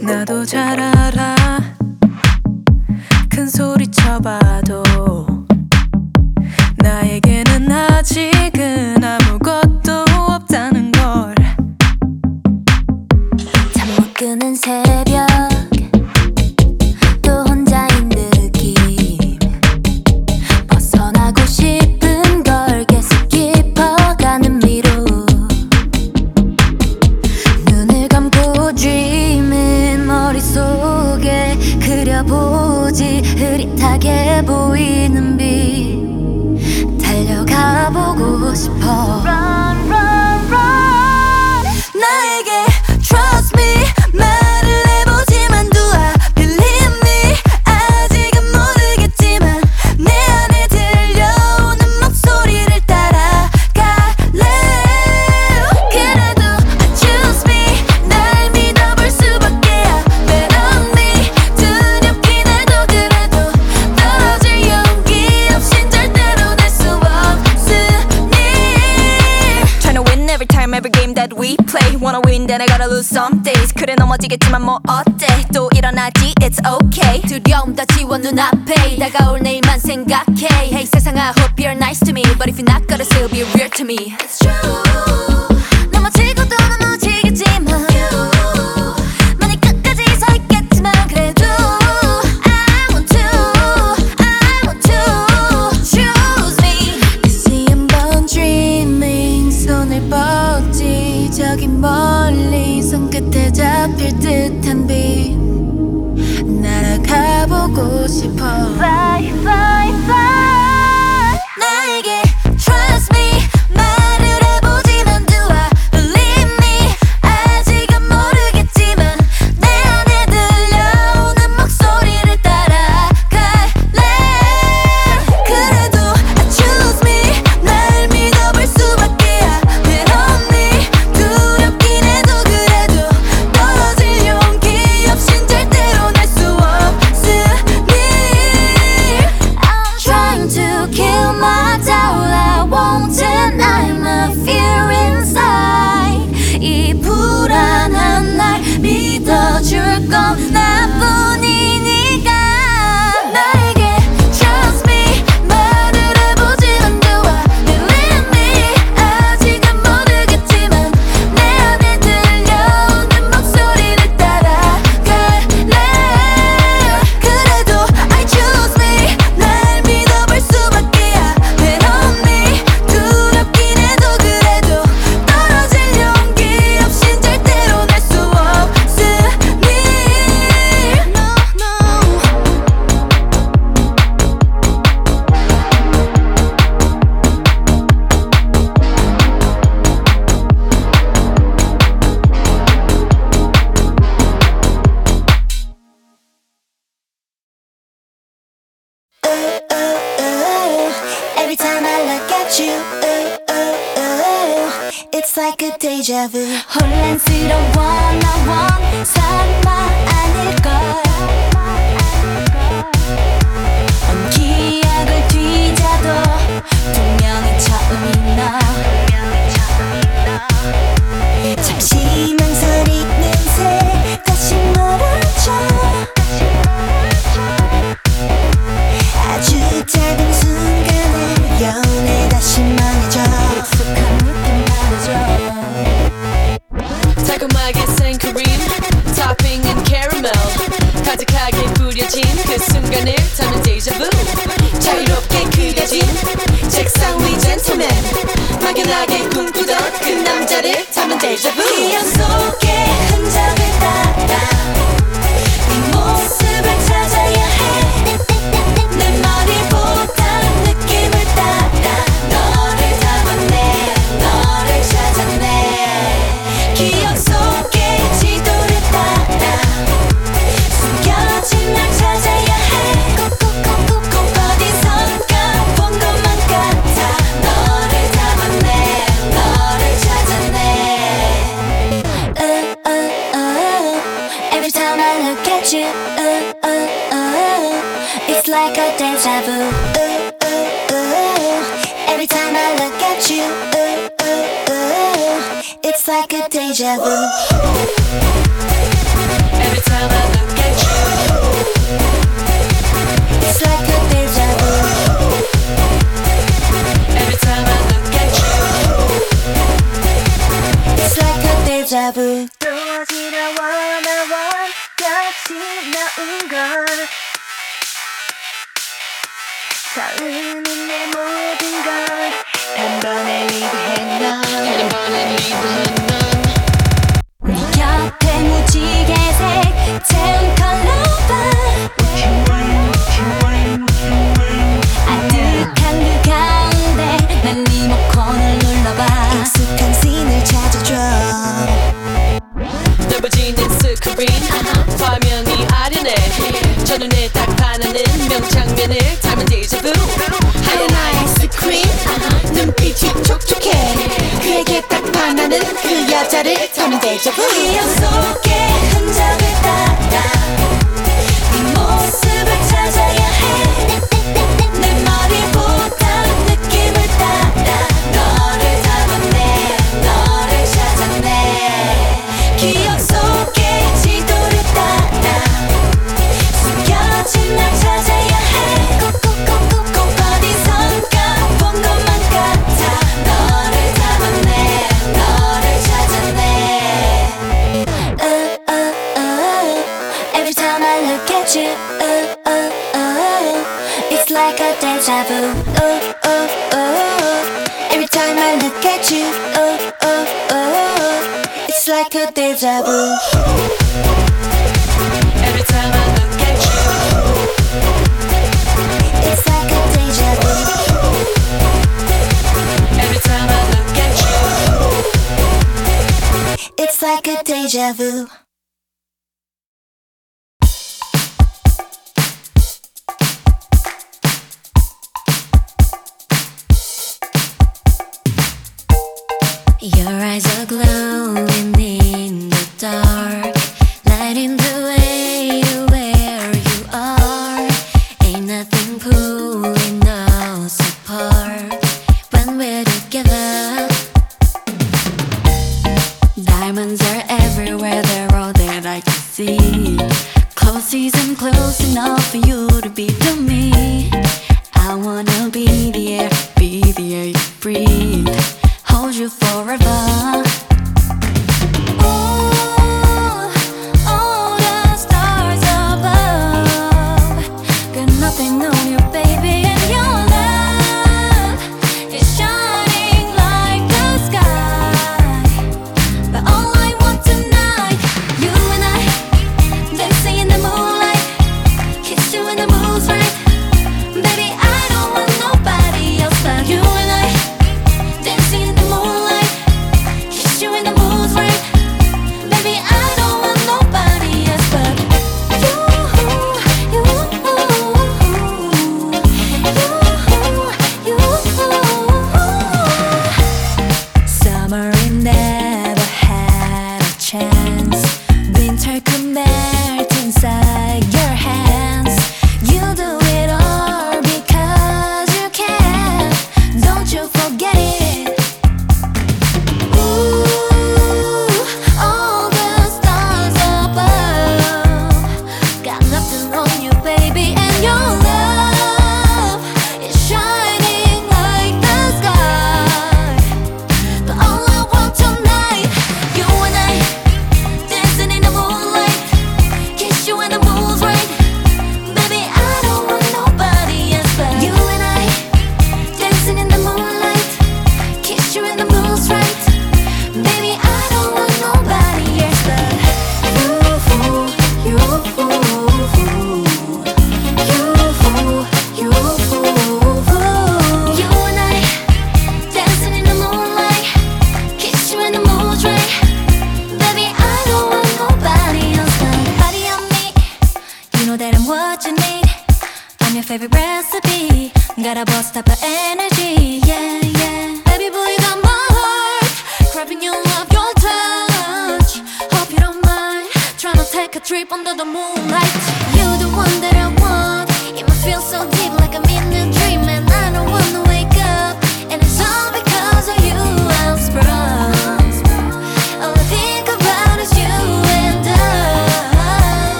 나도 잘 알아. 큰 소리 쳐봐도 나에게는 아직은 아무것도 없다는 걸잠못 끄는 새벽. 펼쳐진 그 순간을 저는 데이자부 자유롭게 그려진 책상 위 젠틀맨 막연하게 꿈꾸던 그 남자를 저는 데이자부 기억 속에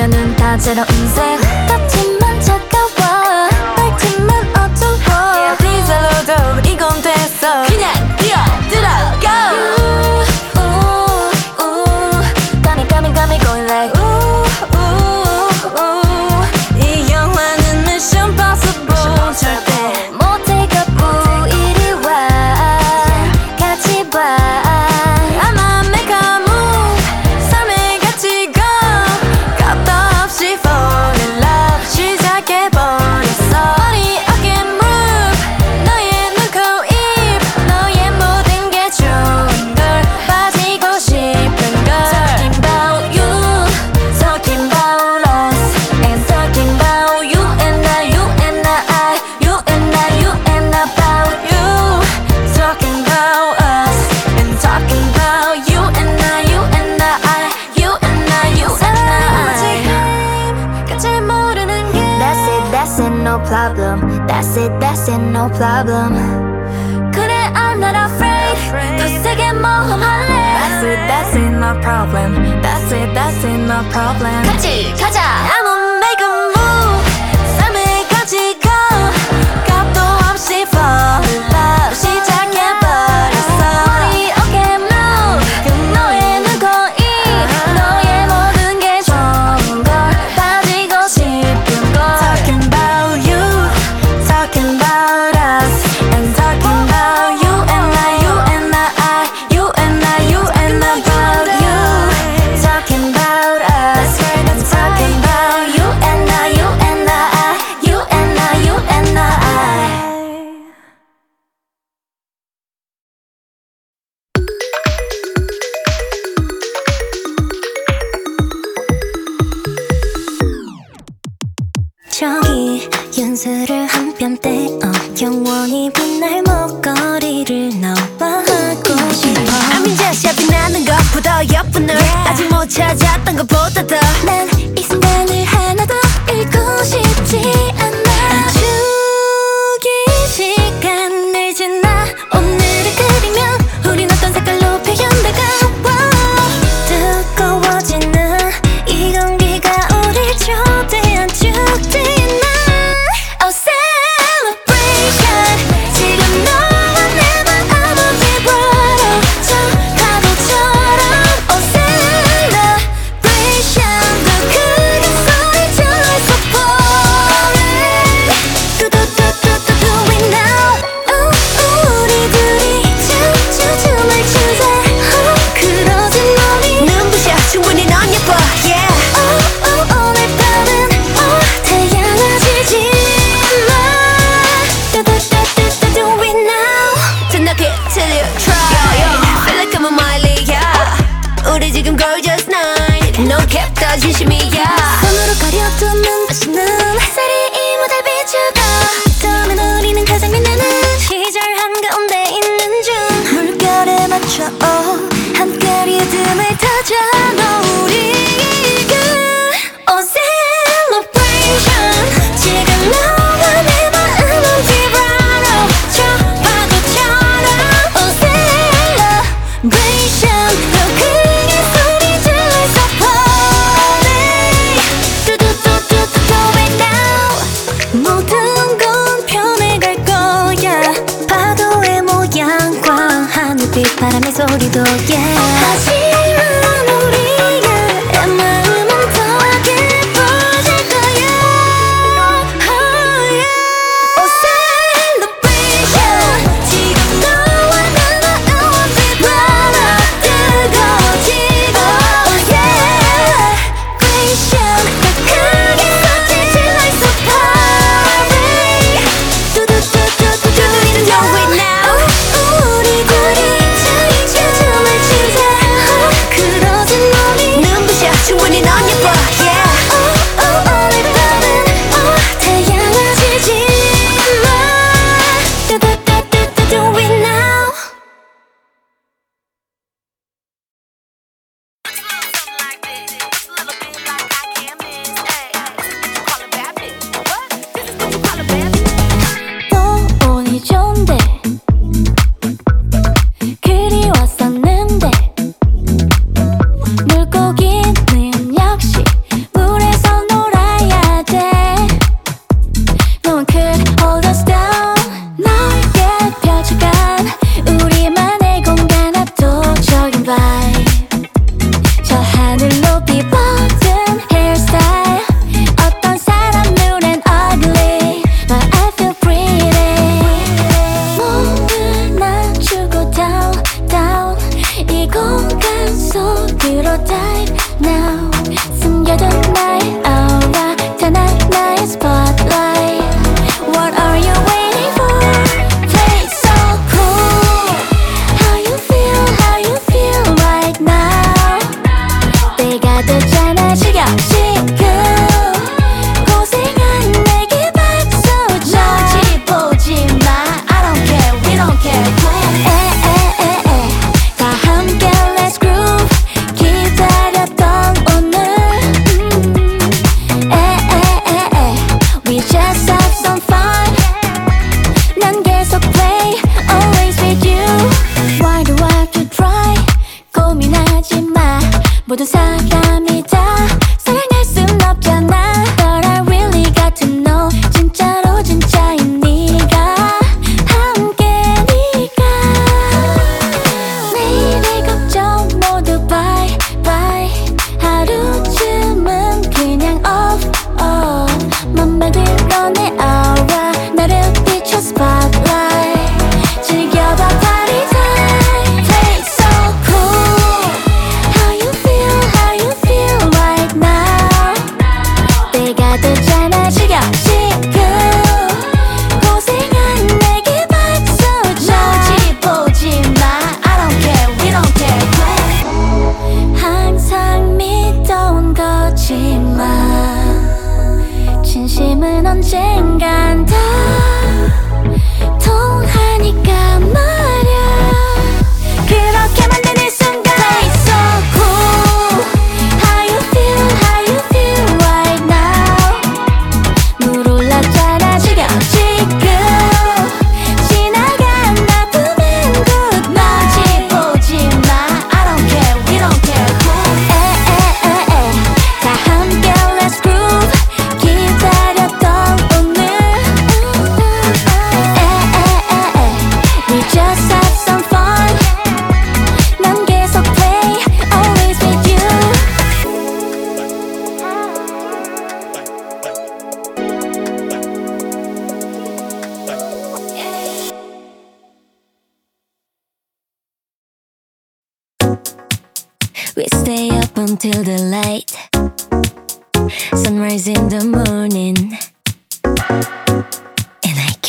보면은 다 제로 인생 같은 만족감 our problems 같이 가자. 저기 연수를 한 뼘 떼어 영원히 빛날 목걸이를 너와 하고 싶어. 아민 자시야 빛나는 것보다 예쁜 널 아직 못 찾았던 것보다 더난 이 순간을 하나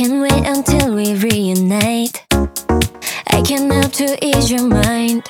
can wait until we reunite. I can help to ease your mind.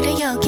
그래 여기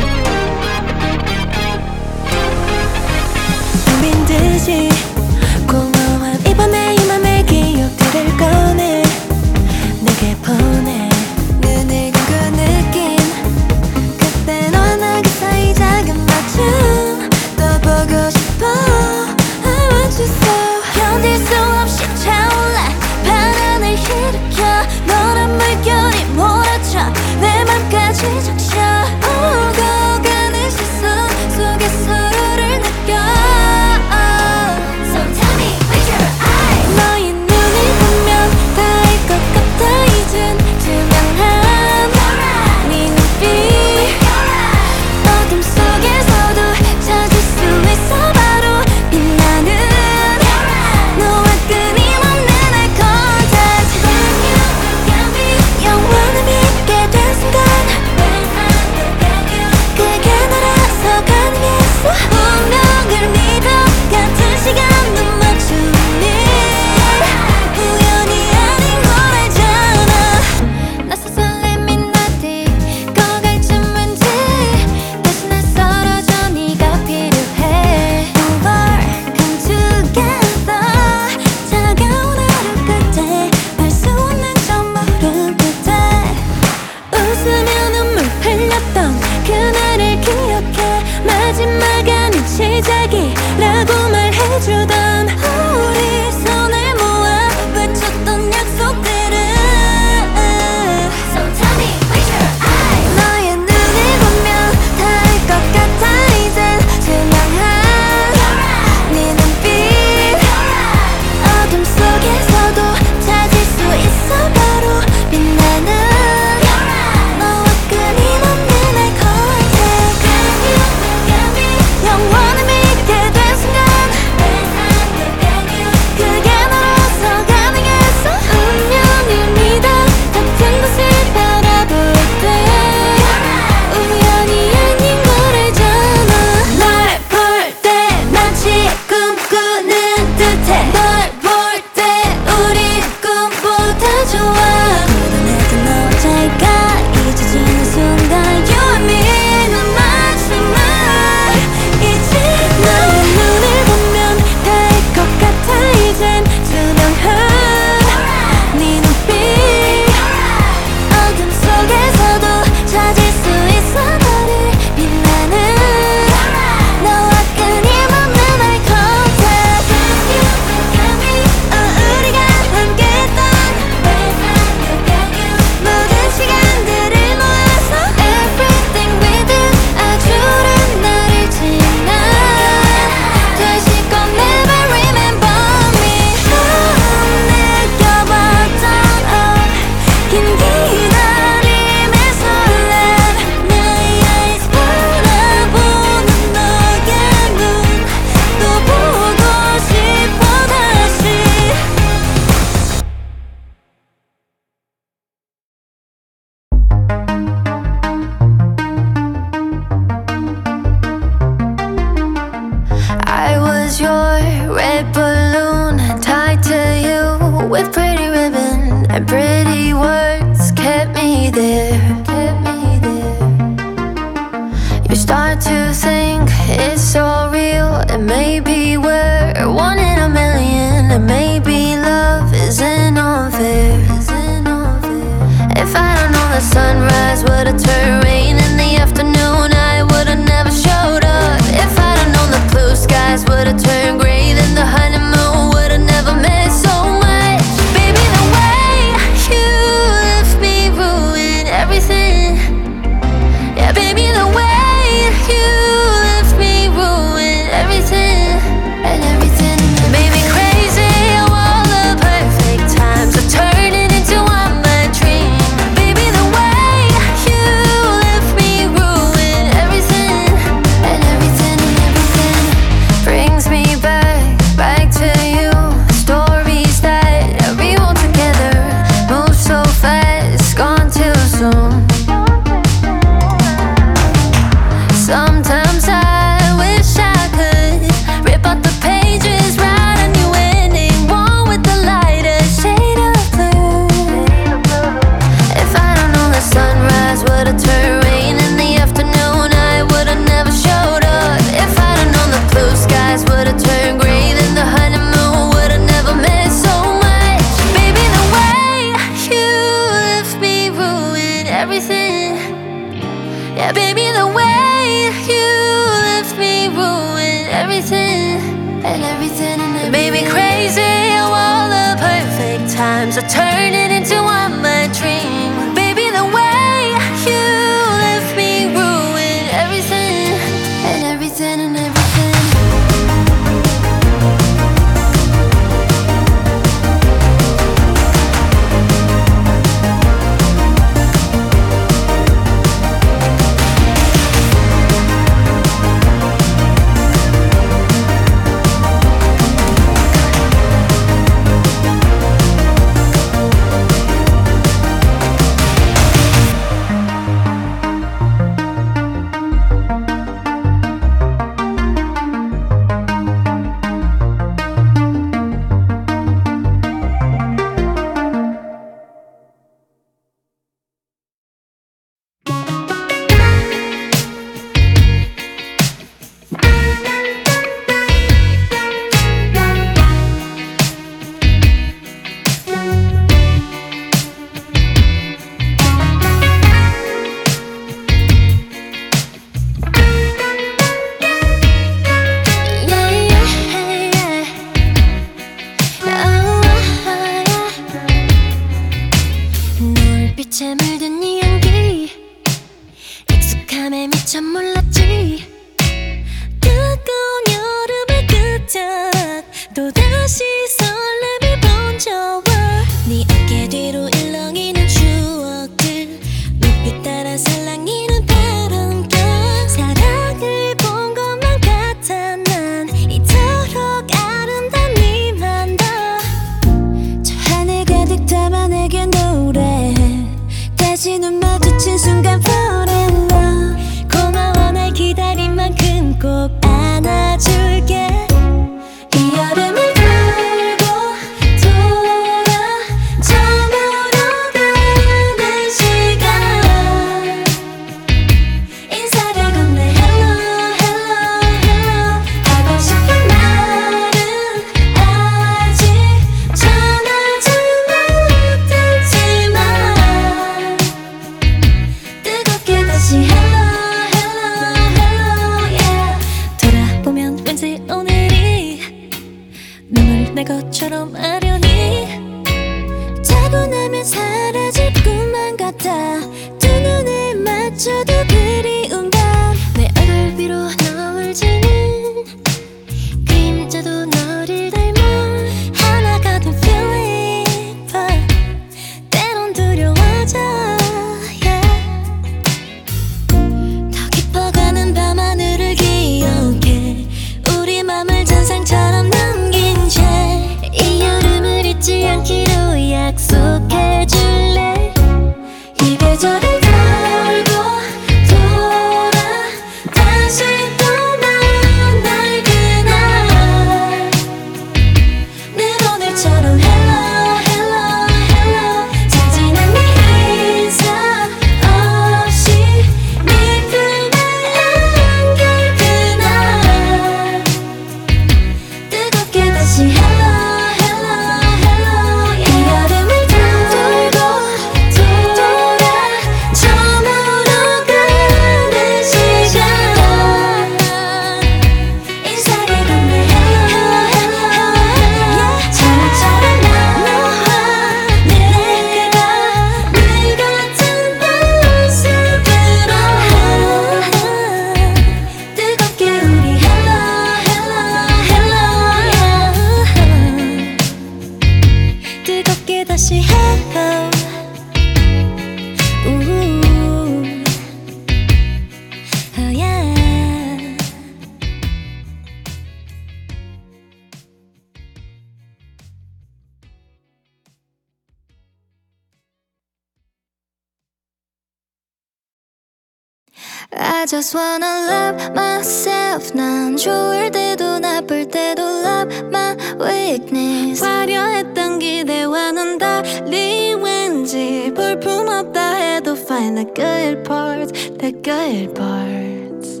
just wanna love myself 난 좋을 때도 나쁠 때도 love my weakness 화려했던 기대와는 달리 왠지 볼품없다 해도 find the good parts the good parts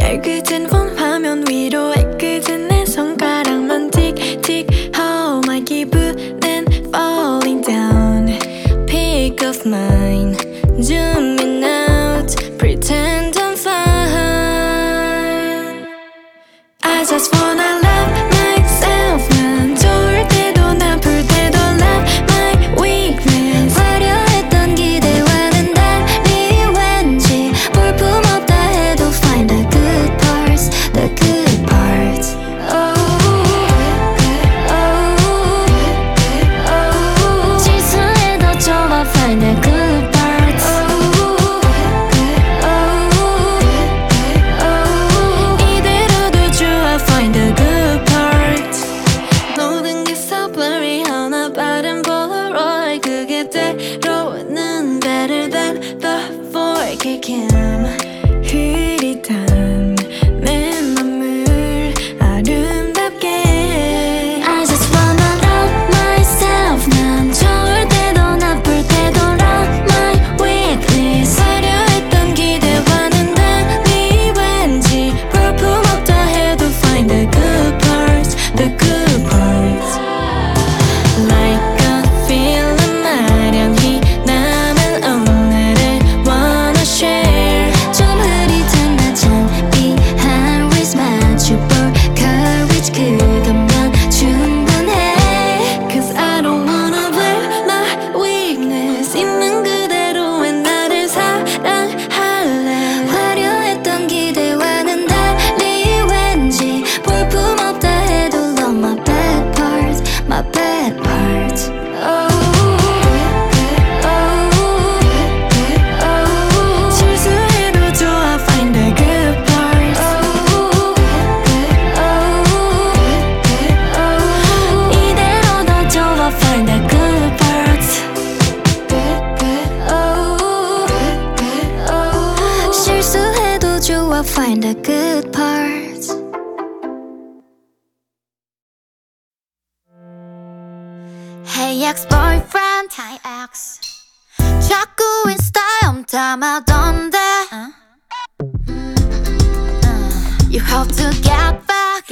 얇게진 원 화면 위로 애꿎은 내 손가락만 tick tick how my 기분은 falling down pick of mine 줌인 just wanna let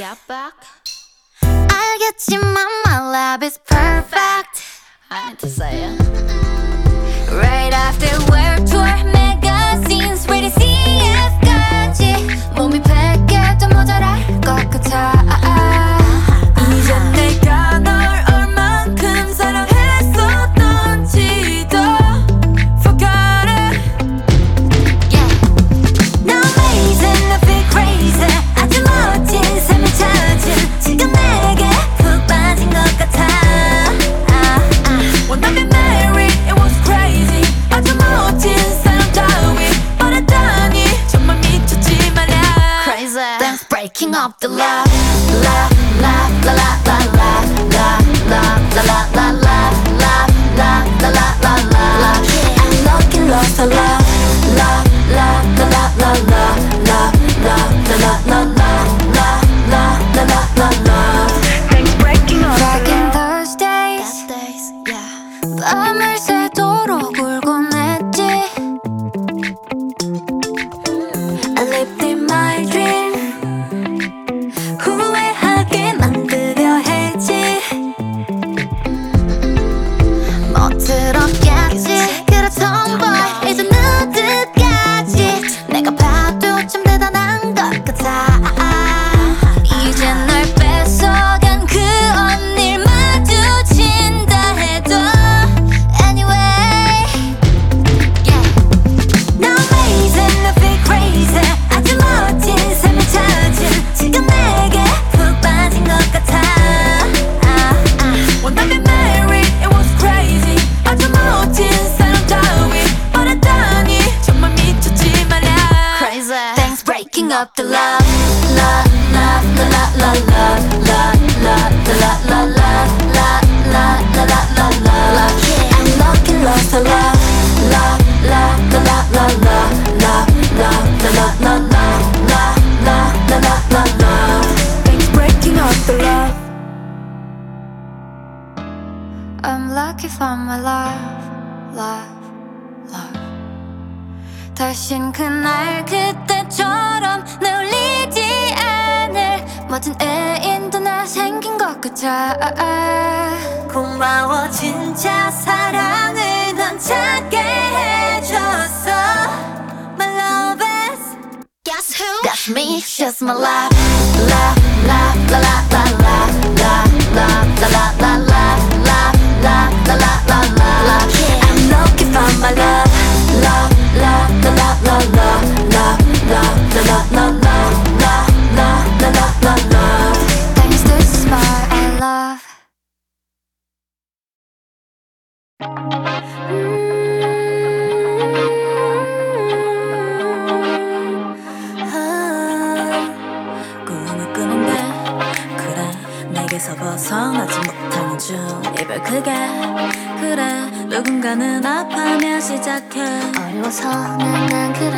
step back? 알겠지만 my lab is perfect. I need to say it. Right after work tour magazines Ready CF까지 몸이 100개도 모자랄 것 같아 shaking off the la la la la la la la la la la la la. 누군가는 아파하며 시작해 어려워서 난, 난 그래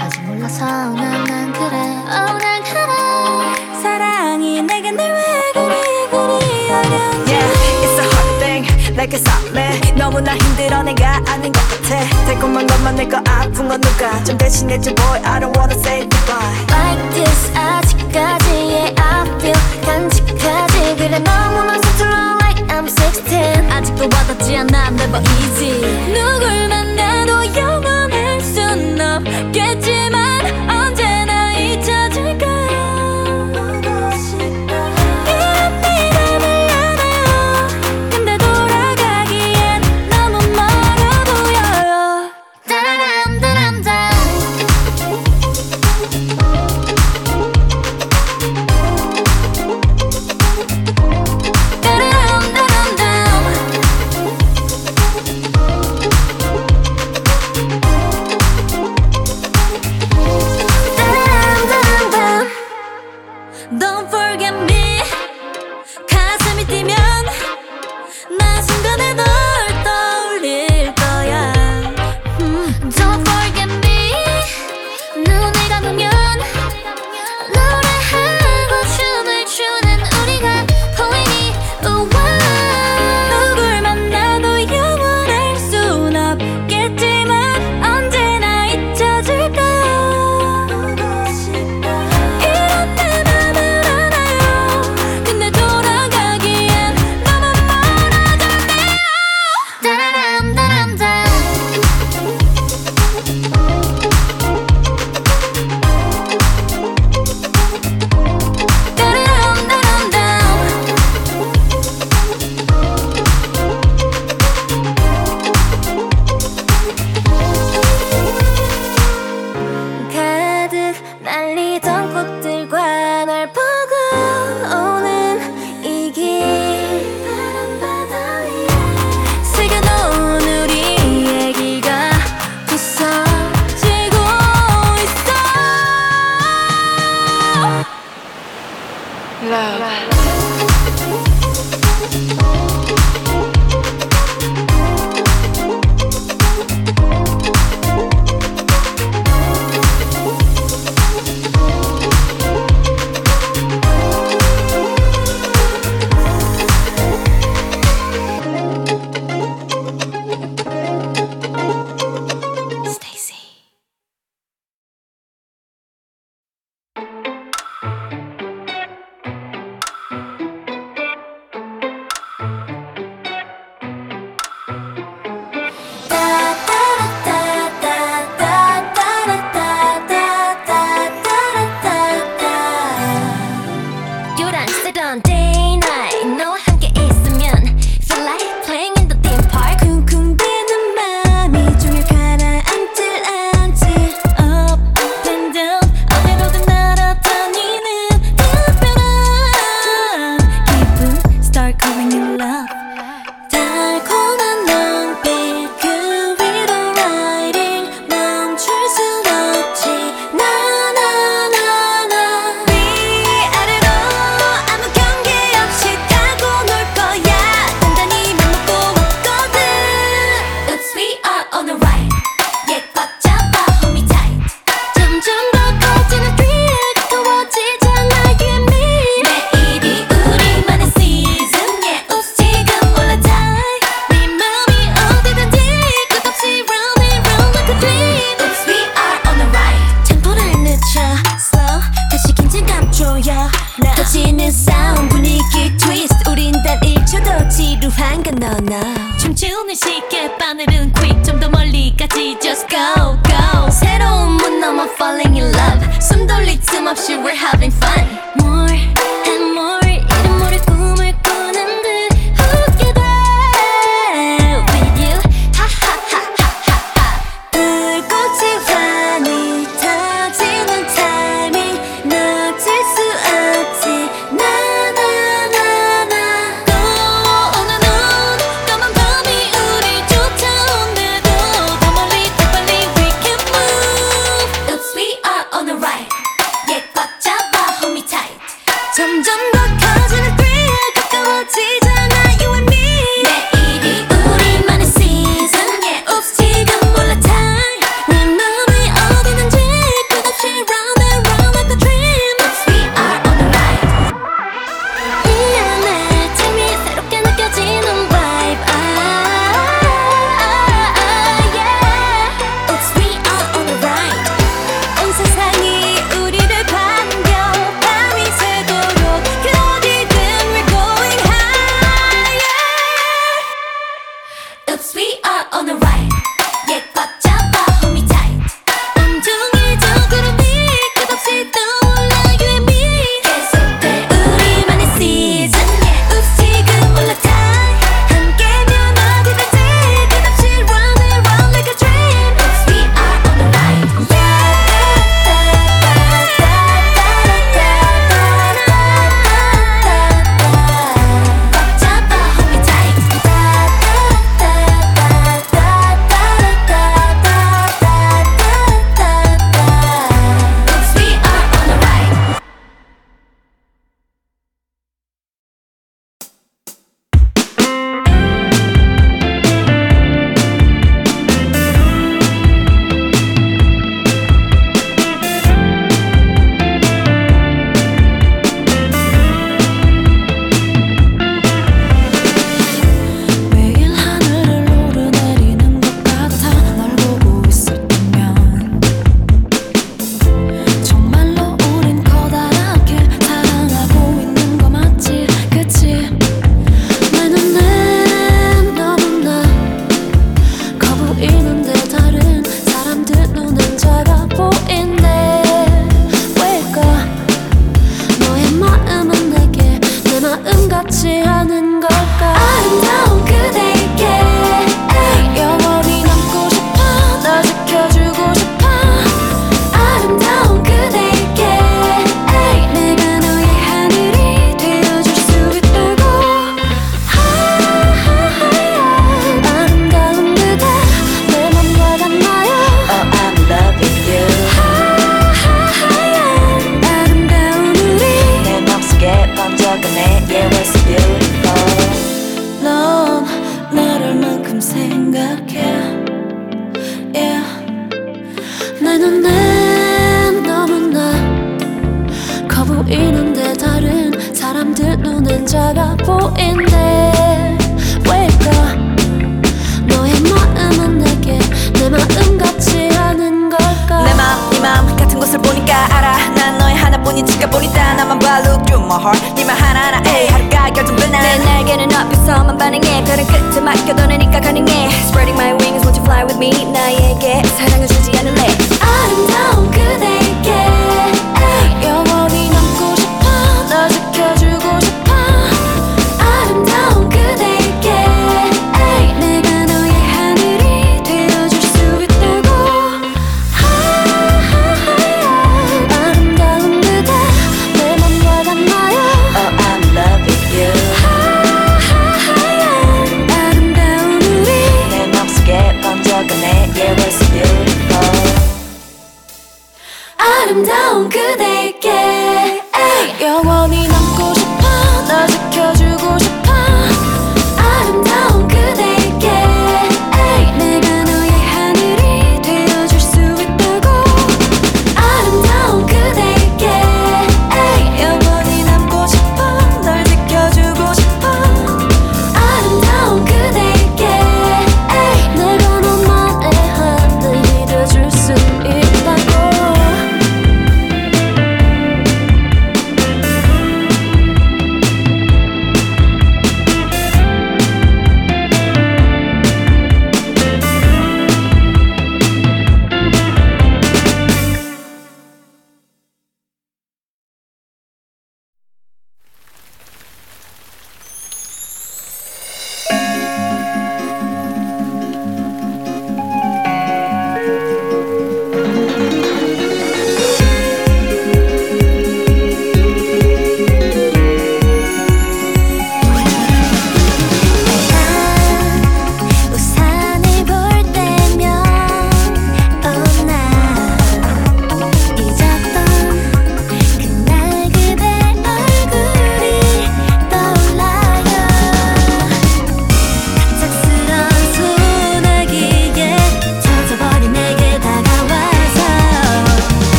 아직 몰라서 난, 난 그래 Oh 난 그래 사랑이 내게 늘 왜 그리 그리 어려운지 Yeah, it's a hard thing. 내게 삶에 너무나 힘들어 내가 아닌 것 같아. 달콤한 것만 내거 아픈 건 누가 좀 대신해줘 boy. I don't wanna say goodbye. Like this 아직까지의 I feel 간직하지 그래 너무나 서툴러 I'm 16 아직도 와닿지 않아 never easy. 누굴 만나도 영원할 순 없겠지만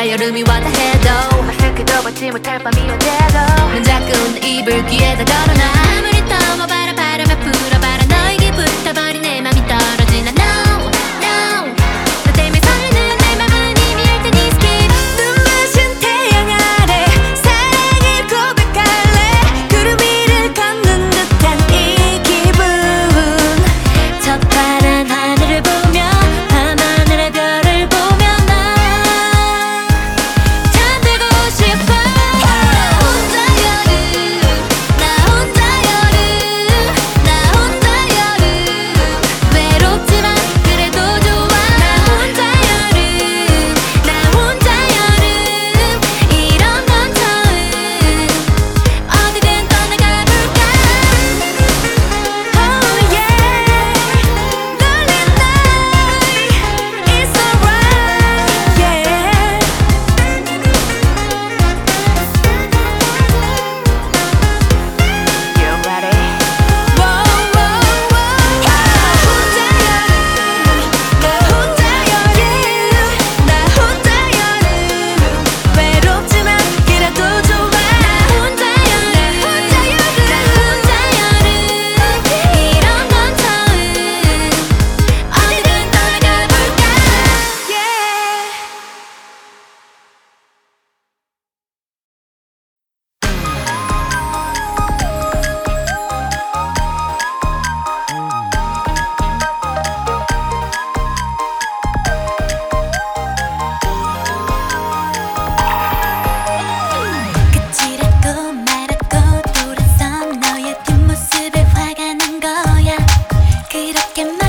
다 여름이 왔다 해도 아슬게도 받지 못할 밤이 온대도 넌 자꾸 내 입을 귀에다 걸어놔 이렇게